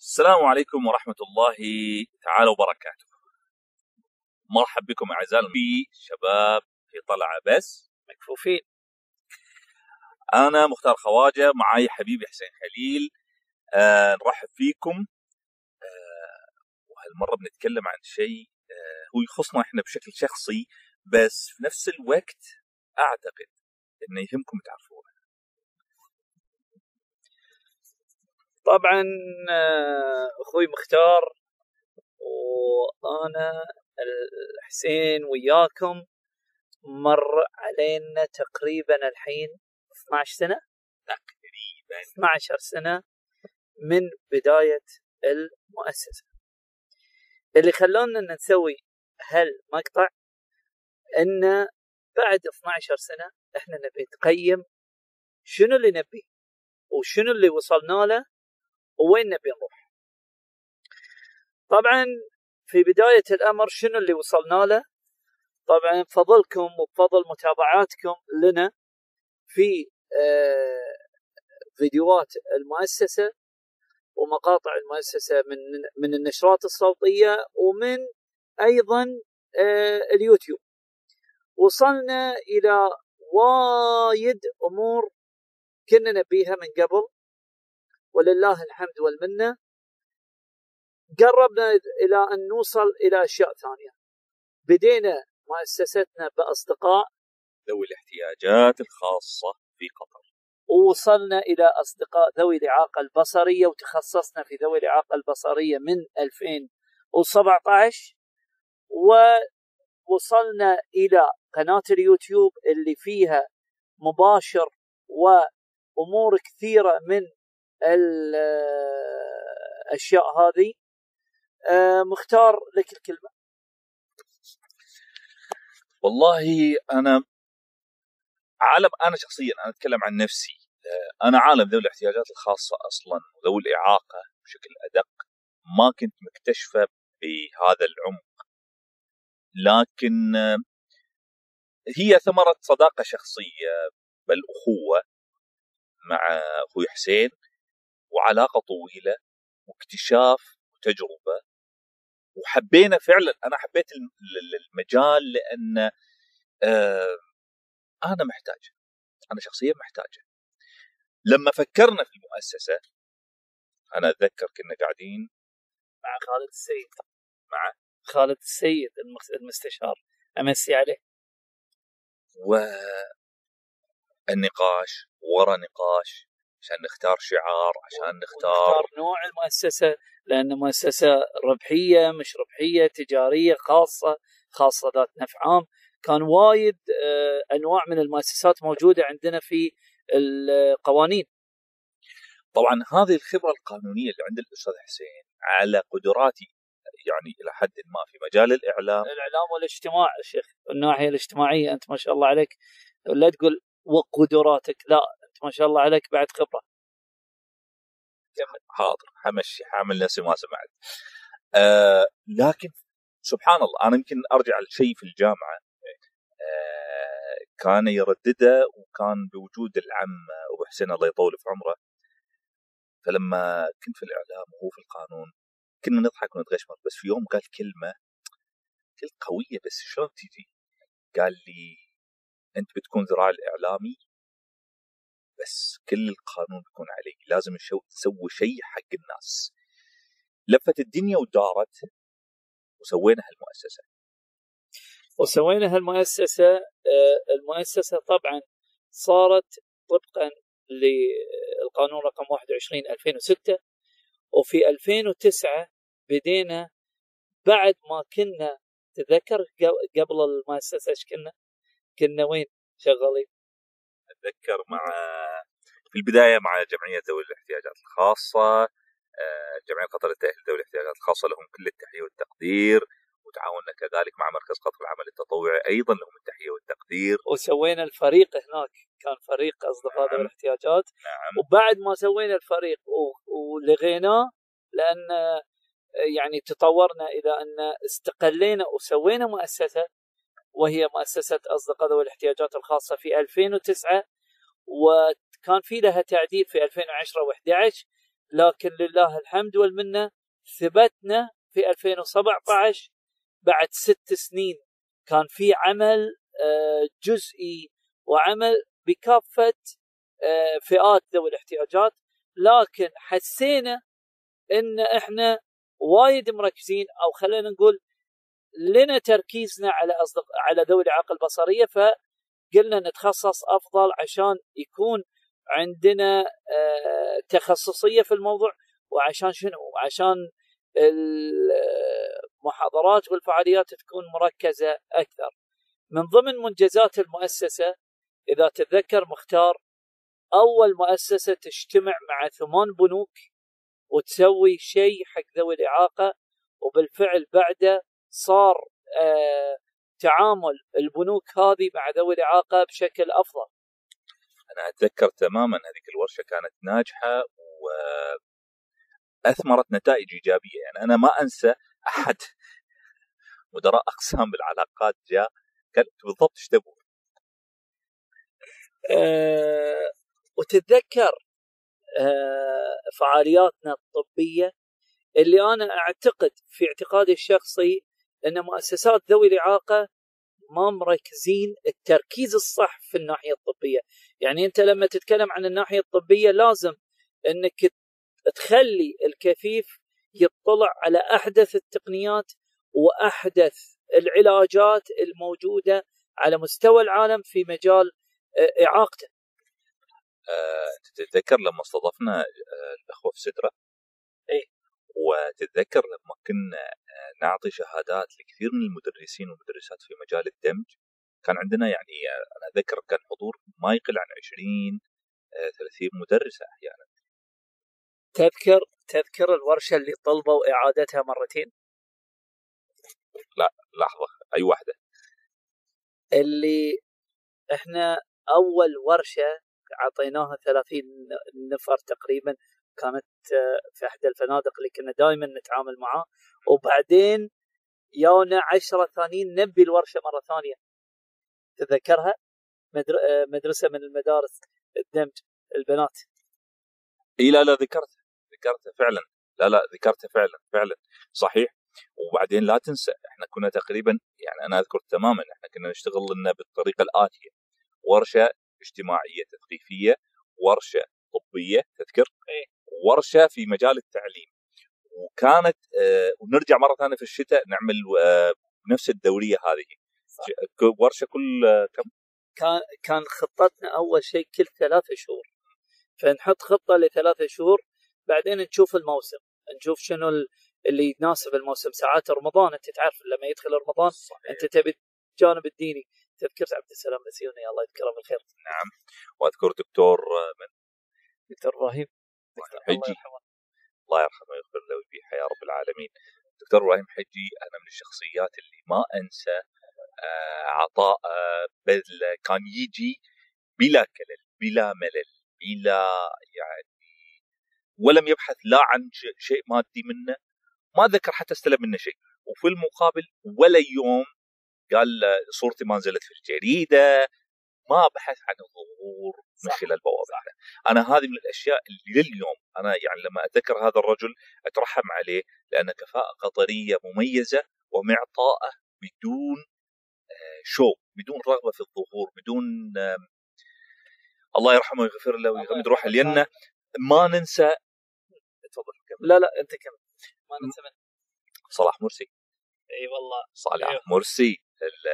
السلام عليكم ورحمة الله تعالى وبركاته. مرحب بكم أعزائي في شباب في طلعة بس. مكفوفين. أنا مختار خواجة معاي حبيبي حسين خليل. آه نرحب فيكم. آه وهالمرة بنتكلم عن شيء آه هو يخصنا إحنا بشكل شخصي بس في نفس الوقت أعتقد إنه يهمكم تعرفونه. طبعا آه، أخوي مختار وأنا الحسين وياكم مر علينا تقريبا الحين 12 سنة؟ تقريبا. 12 سنة من بداية المؤسسة. اللي خلونا نسوي هالمقطع إن بعد 12 سنة إحنا نبي نقيم شنو اللي نبيه وشنو اللي وصلنا له وين نبي نروح؟ طبعا في بداية الأمر شنو اللي وصلنا له؟ طبعا بفضلكم وبفضل متابعاتكم لنا في آه، فيديوهات المؤسسة ومقاطع المؤسسة من من النشرات الصوتية ومن أيضا آه، اليوتيوب. وصلنا إلى وايد أمور كنا نبيها من قبل. ولله الحمد والمنة قربنا إلى أن نوصل إلى أشياء ثانية. بدينا مؤسستنا بأصدقاء. ذوي الاحتياجات الخاصة في قطر. ووصلنا إلى أصدقاء ذوي الإعاقة البصرية وتخصصنا في ذوي الإعاقة البصرية من 2017 ووصلنا إلى قناة اليوتيوب اللي فيها مباشر وأمور كثيرة من الأشياء هذه. آه، مختار لك الكلمة. والله أنا عالم أنا شخصيا أنا أتكلم عن نفسي. آه، أنا عالم ذوي الاحتياجات الخاصة أصلا وذوي الإعاقة بشكل أدق. ما كنت مكتشفة بهذا العمق. لكن آه، هي ثمرة صداقة شخصية بل أخوة مع أخوي حسين. وعلاقة طويلة واكتشاف وتجربة. وحبينا فعلا أنا حبيت المجال لأن آه، أنا محتاج أنا شخصيا محتاجه. لما فكرنا في المؤسسة أنا أتذكر كنا قاعدين مع خالد السيد. مع خالد السيد المستشار. أمسي عليه. والنقاش ورا نقاش. عشان نختار شعار عشان نختار نختار نوع المؤسسة لأن مؤسسة ربحية مش ربحية تجارية خاصة خاصة ذات نفع عام. كان وايد آه، أنواع من المؤسسات موجودة عندنا في القوانين. طبعا هذه الخبرة القانونية اللي عند الأستاذ حسين على قدراتي يعني إلى حد ما في مجال الإعلام. الإعلام والاجتماع شيخ الناحية الاجتماعية أنت ما شاء الله عليك. لا تقول وقدراتك لا ما شاء الله عليك بعد خبرة. حاضر. حمشي. حامل نفسي ما سمعت. آه لكن سبحان الله أنا يمكن أرجع لشيء في الجامعة. آه كان يردده وكان بوجود العم أبو حسين الله يطول في عمره. فلما كنت في الإعلام وهو في القانون كنا نضحك ونتغشمر. بس في يوم قال كلمة قلت قوية بس شلون تجي؟ قال لي أنت بتكون ذراع الإعلامي بس كل القانون بيكون عليك لازم تسوي شيء حق الناس لفت الدنيا ودارت وسوينا هالمؤسسة وسوينا هالمؤسسة آه، المؤسسة طبعا صارت طبقا للقانون رقم 21 2006 وفي 2009 بدينا بعد ما كنا تذكر قبل المؤسسة إيش كنا؟ كنا وين شغالين؟ أتذكر مع في البداية مع جمعية ذوي الاحتياجات الخاصة آه، جمعية قطر للتاهيل ذوي الاحتياجات الخاصة لهم كل التحية والتقدير وتعاوننا كذلك مع مركز قطر العمل التطوعي أيضا لهم التحية والتقدير وسوينا الفريق هناك كان فريق أصدقاء ذوي نعم. الاحتياجات نعم. وبعد ما سوينا الفريق ولغيناه لأن يعني تطورنا إلى أن استقلينا وسوينا مؤسسة وهي مؤسسة أصدقاء ذوي الاحتياجات الخاصة في 2009 وكان في لها تعديل في 2010 و11 لكن لله الحمد والمنة ثبتنا في 2017 بعد ست سنين. كان في عمل آه، جزئي وعمل بكافة آه، فئات ذوي الاحتياجات لكن حسينا إن إحنا وايد مركزين أو خلينا نقول لنا تركيزنا على أصدق... على ذوي الإعاقة البصرية فقلنا نتخصص أفضل عشان يكون عندنا آه، تخصصية في الموضوع وعشان شنو؟ عشان المحاضرات والفعاليات تكون مركزة أكثر. من ضمن منجزات المؤسسة إذا تتذكر مختار أول مؤسسة تجتمع مع ثمان بنوك وتسوي شيء حق ذوي الإعاقة وبالفعل بعده صار آه تعامل البنوك هذه مع ذوي الإعاقة بشكل أفضل. أنا أتذكر تماما هذيك الورشة كانت ناجحة وأثمرت نتائج إيجابية يعني أنا ما أنسى أحد مدراء أقسام بالعلاقات جاء قال بالضبط إيش تبغوا؟ أه وتتذكر أه فعالياتنا الطبية اللي أنا أعتقد في اعتقادي الشخصي ان مؤسسات ذوي الإعاقة ما مركزين التركيز الصح في الناحية الطبية، يعني أنت لما تتكلم عن الناحية الطبية لازم أنك تخلي الكفيف يطلع على أحدث التقنيات وأحدث العلاجات الموجودة على مستوى العالم في مجال آه، إعاقته. أه تتذكر لما استضفنا آه، الأخوة في سدرة؟ إيه وتتذكر لما كنا آه، نعطي شهادات لكثير من المدرسين والمدرسات في مجال الدمج كان عندنا يعني أنا اتذكر كان حضور ما يقل عن 20 30 مدرسة أحيانا تذكر تذكر الورشة اللي طلبوا اعادتها مرتين؟ لا لحظة أي واحدة اللي إحنا أول ورشة اعطيناها 30 نفر تقريبا كانت في احدى الفنادق اللي كنا دائما نتعامل معاه. وبعدين يونا عشرة ثانيين نبي الورشة مرة ثانية. تذكرها؟ مدرسة من المدارس الدمج البنات. إي لا لا ذكرتها. ذكرتها فعلا. لا لا ذكرتها فعلا فعلا. صحيح. وبعدين لا تنسى إحنا كنا تقريبا يعني أنا أذكر تماما إحنا كنا نشتغل لنا بالطريقة الآتية. ورشة اجتماعية تثقيفية ورشة طبية تذكر؟ إيه؟ ورشة في مجال التعليم. وكانت آه ونرجع مرة ثانية في الشتاء نعمل آه نفس الدورية هذه. صح. ورشة كل آه كم؟ كان كان خطتنا أول شيء كل ثلاثة شهور. فنحط خطة لثلاثة شهور بعدين نشوف الموسم. نشوف شنو اللي يناسب الموسم. ساعات رمضان أنت تعرف لما يدخل رمضان صحيح. أنت تبي الجانب الديني. تذكرت عبد السلام بسيوني الله يذكره بالخير. نعم. وأذكر دكتور من؟ دكتور إبراهيم. دكتور حجي. الله يرحمه. ويغفر له ويبيحه يا رب العالمين. دكتور إبراهيم حجي أنا من الشخصيات اللي ما أنسى آه عطاء آه بذل كان يجي بلا كلل بلا ملل بلا يعني ولم يبحث لا عن شيء مادي منه ما ذكر حتى استلم منه شيء. وفي المقابل ولا يوم قال صورتي ما نزلت في الجريدة ما بحث عن الظهور من خلال بوابه أنا هذه من الأشياء اللي لليوم أنا يعني لما أتذكر هذا الرجل أترحم عليه لأن كفاءة قطريه مميزة ومعطاءة بدون آه، شو بدون رغبة في الظهور بدون الله يرحمه ويغفر له ويغمد روحه لأن ما ننسى تفضل لا لا أنت كمل. ما ننسى من صلاح مرسي. إي والله. صالح أيوه. مرسي.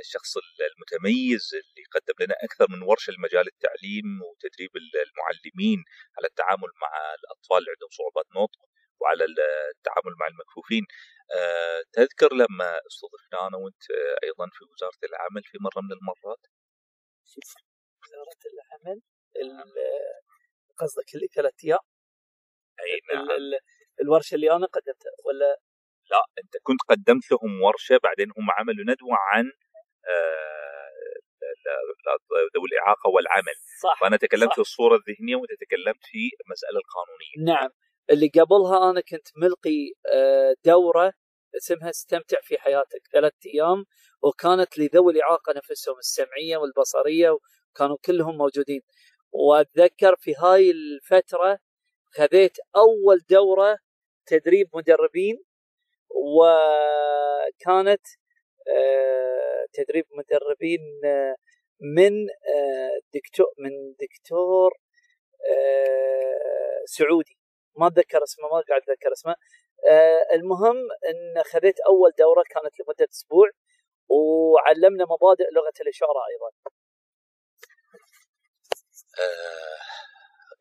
الشخص المتميز اللي قدم لنا أكثر من ورشة لمجال التعليم وتدريب المعلمين على التعامل مع الأطفال اللي عندهم صعوبات نطق وعلى التعامل مع المكفوفين. أه تذكر لما استضفنا أنا وأنت أيضا في وزارة العمل في مرة من المرات؟ وزارة العمل قصدك اللي ثلاث أيام اي نعم. الورشة اللي أنا قدمتها ولا لا أنت كنت قدمت لهم ورشة بعدين هم عملوا ندوة عن آه، ذوي الإعاقة والعمل. صح فأنا تكلمت في الصورة الذهنية وأنت تكلمت في المسألة القانونية. نعم. اللي قبلها أنا كنت ملقي آه، دورة اسمها استمتع في حياتك ثلاث أيام وكانت لذوي الإعاقة نفسهم السمعية والبصرية وكانوا كلهم موجودين. وأتذكر في هاي الفترة خذيت أول دورة تدريب مدربين وكانت آه، تدريب مدربين آه، من آه، دكتور من دكتور سعودي. ما أتذكر اسمه ما قاعد أتذكر اسمه. المهم إن خذيت أول دورة كانت لمدة أسبوع وعلمنا مبادئ لغة الإشارة أيضا.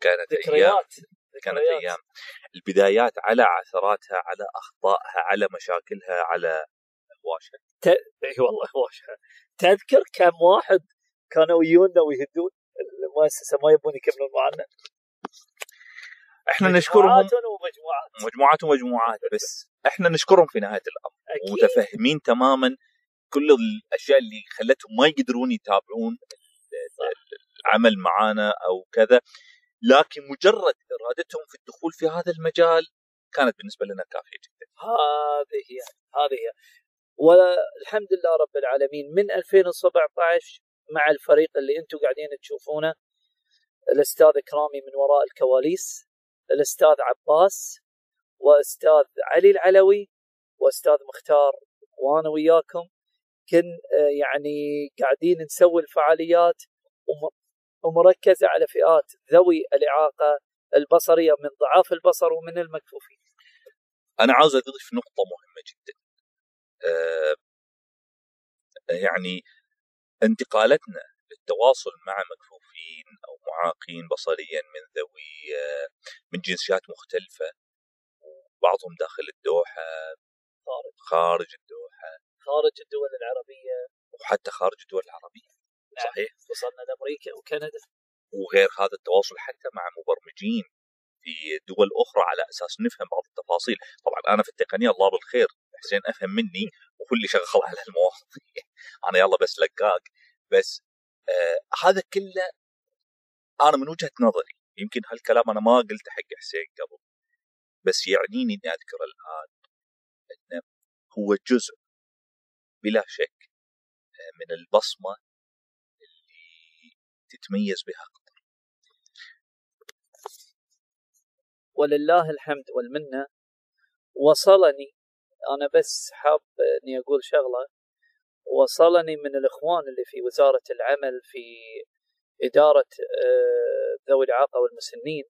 كانت أيام كانت أيام. البدايات على عثراتها على أخطائها على مشاكلها على هواشها. ت... إي والله هواشها. تذكر كم واحد كانوا يجونا ويهدون؟ المؤسسة ما يبون يكملون معنا. إحنا نشكرهم. ومجموعات مجموعات ومجموعات بس إحنا نشكرهم في نهاية الأمر. أكيد. ومتفهمين تماما كل الأشياء اللي خلتهم ما يقدرون يتابعون العمل معانا أو كذا. لكن مجرد ارادتهم في الدخول في هذا المجال كانت بالنسبة لنا كافية جدا. هذه هي هذه هي والحمد لله رب العالمين من 2017 مع الفريق اللي أنتم قاعدين تشوفونه الأستاذ كرامي من وراء الكواليس الأستاذ عباس وأستاذ علي العلوي وأستاذ مختار وأنا وياكم كن آه، يعني قاعدين نسوي الفعاليات ومركزة على فئات ذوي الإعاقة البصرية من ضعاف البصر ومن المكفوفين. أنا عاوز أضيف نقطة مهمة جدا. أه يعني انتقالتنا للتواصل مع مكفوفين أو معاقين بصريا من ذوي آه، من جنسيات مختلفة وبعضهم داخل الدوحة خارج خارج الدوحة خارج الدول العربية وحتى خارج الدول العربية نعم. صحيح وصلنا لأمريكا وكندا وغير هذا التواصل حتى مع مبرمجين في دول أخرى على أساس نفهم بعض التفاصيل، طبعا أنا في التقنية الله بالخير حسين أفهم مني وكل شغال على المواضيع أنا يلا بس لقاق بس آه هذا كله أنا من وجهة نظري يمكن هالكلام أنا ما قلته حق حسين قبل بس يعنيني إني أذكر الآن إنه هو جزء بلا شك آه، من البصمة تتميز بها ولله الحمد والمنة. وصلني أنا بس حاب أني أقول شغلة. وصلني من الإخوان اللي في وزارة العمل في إدارة آه، ذوي الإعاقة والمسنين.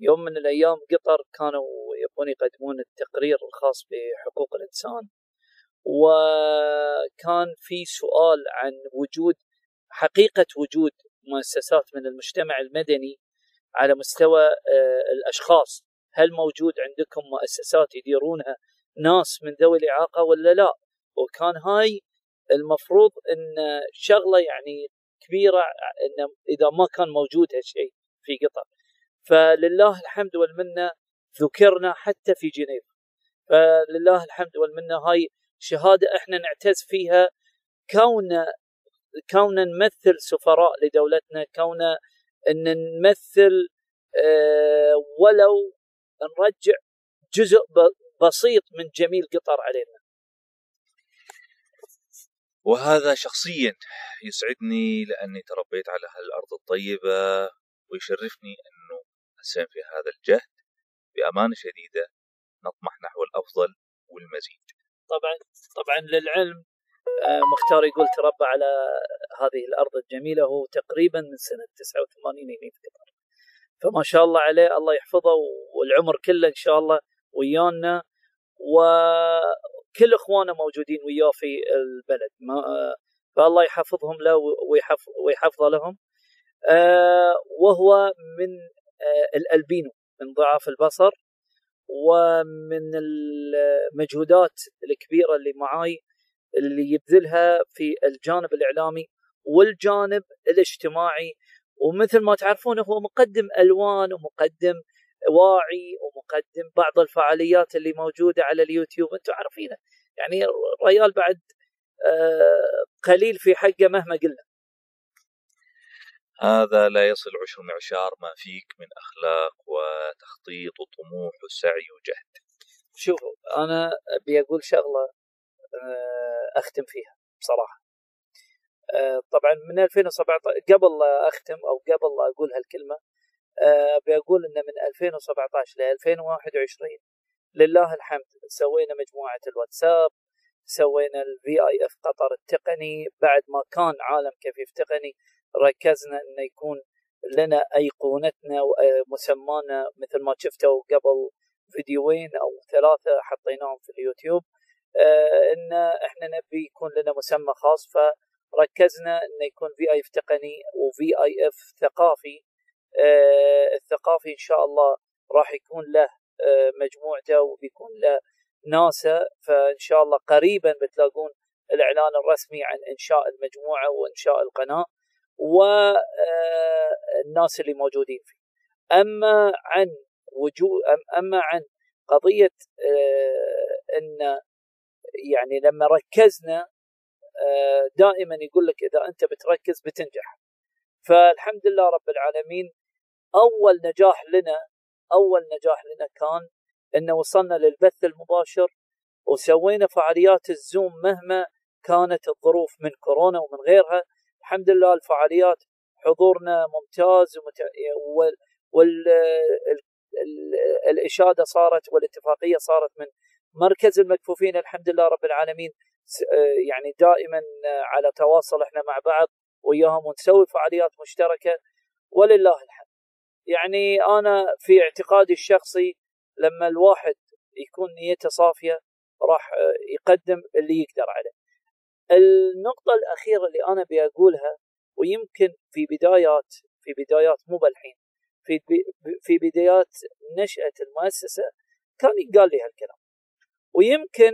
يوم من الأيام قطر كانوا يبون يقدمون التقرير الخاص بحقوق الإنسان. وكان في سؤال عن وجود حقيقة وجود مؤسسات من المجتمع المدني على مستوى آه، الأشخاص. هل موجود عندكم مؤسسات يديرونها ناس من ذوي الإعاقة ولا لا؟ وكان هاي المفروض إن شغلة يعني كبيرة إن إذا ما كان موجود هالشيء في قطر. فلله الحمد والمنة ذكرنا حتى في جنيف. فلله الحمد والمنة هاي شهادة إحنا نعتز فيها. كون كوننا نمثل سفراء لدولتنا كوننا إن نمثل آه، ولو نرجع جزء بسيط من جميل قطر علينا وهذا شخصيا يسعدني لأني تربيت على هالأرض الطيبة ويشرفني إنه اسهم في هذا الجهد بأمانة شديدة نطمح نحو الأفضل والمزيد. طبعا طبعا للعلم مختار يقول تربى على هذه الأرض الجميلة هو تقريبا من سنة 89 هنا في قطر. فما شاء الله عليه الله يحفظه والعمر كله إن شاء الله ويانا وكل إخوانه موجودين وياه في البلد. ما فالله يحفظهم له ويحفظ ويحفظه لهم. آه، وهو من آه، الألبينو من ضعاف البصر ومن المجهودات الكبيرة اللي معاي اللي يبذلها في الجانب الإعلامي والجانب الاجتماعي. ومثل ما تعرفون هو مقدم ألوان ومقدم واعي ومقدم بعض الفعاليات اللي موجودة على اليوتيوب. أنتم عارفينه. يعني الريال بعد آه، قليل في حقه مهما قلنا. هذا لا يصل عشر معشار ما فيك من أخلاق وتخطيط وطموح وسعي وجهد. شوفوا أنا أبي أقول شغلة أختم فيها بصراحة. آه، طبعا من 2017 قبل لا أختم أو قبل لا أقول هالكلمة أبي أقول إن من 2017 ل 2021 لله الحمد سوينا مجموعة الواتساب سوينا ال VIF قطر التقني بعد ما كان عالم كفيف تقني ركزنا إنه يكون لنا أيقونتنا ومسمانا مثل ما شفتوا قبل فيديوين أو ثلاثة حطيناهم في اليوتيوب. آه، إن إحنا نبي يكون لنا مسمى خاص فركزنا إنه يكون VIF تقني و VIF ثقافي. آه، الثقافي إن شاء الله راح يكون له آه، مجموعته وبيكون له ناسا. فإن شاء الله قريبا بتلاقون الإعلان الرسمي عن إنشاء المجموعة وانشاء القناة والناس اللي موجودين فيه. أما عن وجود أما عن قضية إن يعني لما ركزنا دائما يقول لك إذا أنت بتركز بتنجح. فالحمد لله رب العالمين أول نجاح لنا أول نجاح لنا كان ان وصلنا للبث المباشر وسوينا فعاليات الزوم مهما كانت الظروف من كورونا ومن غيرها. الحمد لله الفعاليات حضورنا ممتاز ومت... وال... وال... الإشادة صارت والاتفاقية صارت من مركز المكفوفين الحمد لله رب العالمين يعني دائما على تواصل إحنا مع بعض وياهم ونسوي فعاليات مشتركة ولله الحمد. يعني أنا في اعتقادي الشخصي لما الواحد يكون نيته صافية راح يقدم اللي يقدر عليه. النقطة الأخيرة اللي أنا أبي أقولها ويمكن في بدايات في بدايات مو بالحين في في بدايات نشأة المؤسسة كان يقال لي هالكلام ويمكن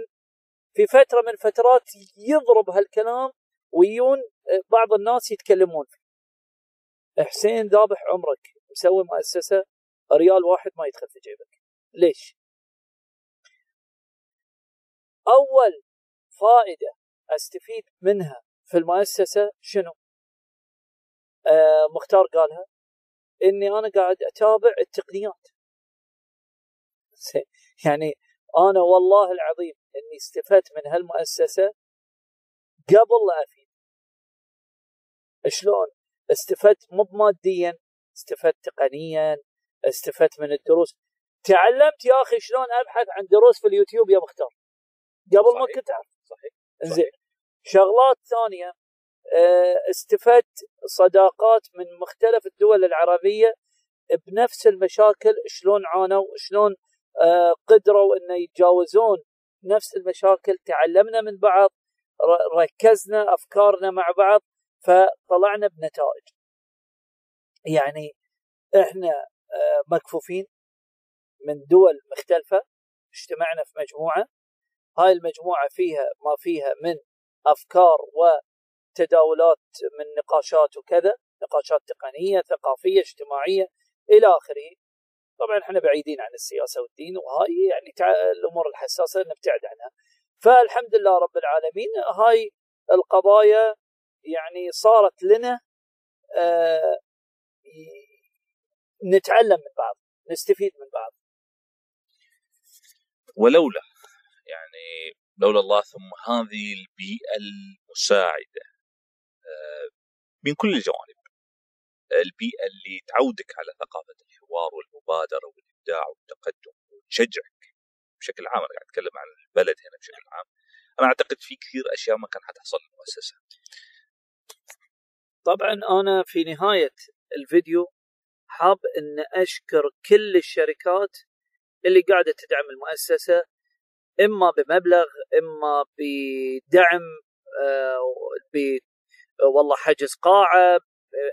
في فترة من فترات يضرب هالكلام ويون بعض الناس يتكلمون فيه حسين ذابح عمرك مسوي مؤسسة ريال واحد ما يدخل في جيبك ليش؟ أول فائدة أستفيد منها في المؤسسة شنو؟ آه مختار قالها إني أنا قاعد أتابع التقنيات يعني أنا والله العظيم إني استفدت من هالمؤسسة قبل لا أفيد. شلون؟ استفدت مو ماديا استفدت تقنيا استفدت من الدروس. تعلمت يا أخي شلون أبحث عن دروس في اليوتيوب يا مختار. قبل ما كنت أعرف. صحيح. زين. شغلات ثانية آه، استفدت صداقات من مختلف الدول العربية بنفس المشاكل شلون عانوا شلون قدروا انه يتجاوزون نفس المشاكل تعلمنا من بعض ركزنا أفكارنا مع بعض فطلعنا بنتائج. يعني إحنا آه، مكفوفين من دول مختلفة اجتمعنا في مجموعة. هاي المجموعة فيها ما فيها من أفكار وتداولات من نقاشات وكذا نقاشات تقنية ثقافية اجتماعية إلى آخره. طبعا إحنا بعيدين عن السياسة والدين وهاي يعني الأمور الحساسة نبتعد عنها. فالحمد لله رب العالمين هاي القضايا يعني صارت لنا آه نتعلم من بعض نستفيد من بعض. ولولا يعني لولا الله ثم هذه البيئة المساعدة آه، من كل الجوانب. البيئة اللي تعودك على ثقافة الحوار والمبادرة والإبداع والتقدم وتشجعك بشكل عام. أنا قاعد أتكلم عن البلد هنا بشكل عام. أنا أعتقد في كثير أشياء ما كان حتحصل للمؤسسة. طبعا أنا في نهاية الفيديو حاب أن أشكر كل الشركات اللي قاعدة تدعم المؤسسة إما بمبلغ إما بدعم آه، والله حجز قاعة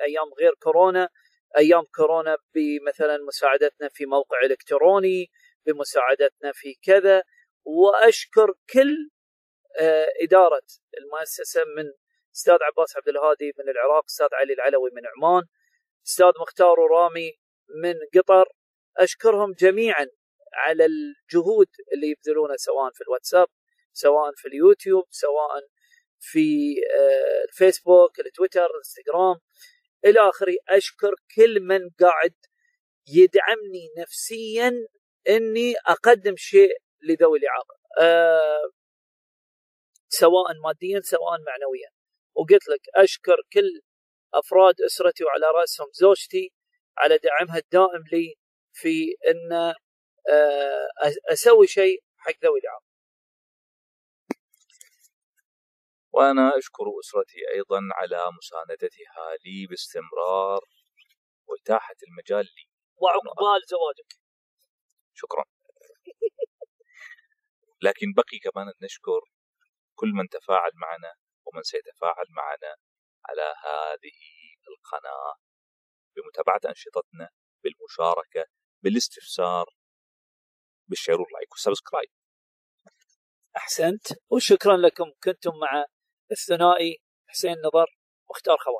أيام غير كورونا أيام كورونا بمثلا مساعدتنا في موقع إلكتروني بمساعدتنا في كذا وأشكر كل آه، إدارة المؤسسة من أستاذ عباس عبد الهادي من العراق أستاذ علي العلوي من عمان أستاذ مختار ورامي من قطر أشكرهم جميعا على الجهود اللي يبذلونها سواء في الواتساب سواء في اليوتيوب سواء في آه، الفيسبوك التويتر الانستغرام. إلى آخره أشكر كل من قاعد يدعمني نفسيا إني أقدم شيء لذوي الإعاقة. أه سواء ماديا سواء معنويا. وقلت لك أشكر كل أفراد أسرتي وعلى رأسهم زوجتي على دعمها الدائم لي في إن آه، أسوي شيء حق ذوي الإعاقة. وأنا أشكر أسرتي أيضا على مساندتها لي باستمرار وإتاحة المجال لي. وعقبال زواجك. شكرا. لكن بقي كمان أن نشكر كل من تفاعل معنا ومن سيتفاعل معنا على هذه القناة بمتابعة أنشطتنا بالمشاركة بالاستفسار بال share وال like وال subscribe أحسنت وشكرا لكم كنتم مع الثنائي حسين نظر مختار خوان.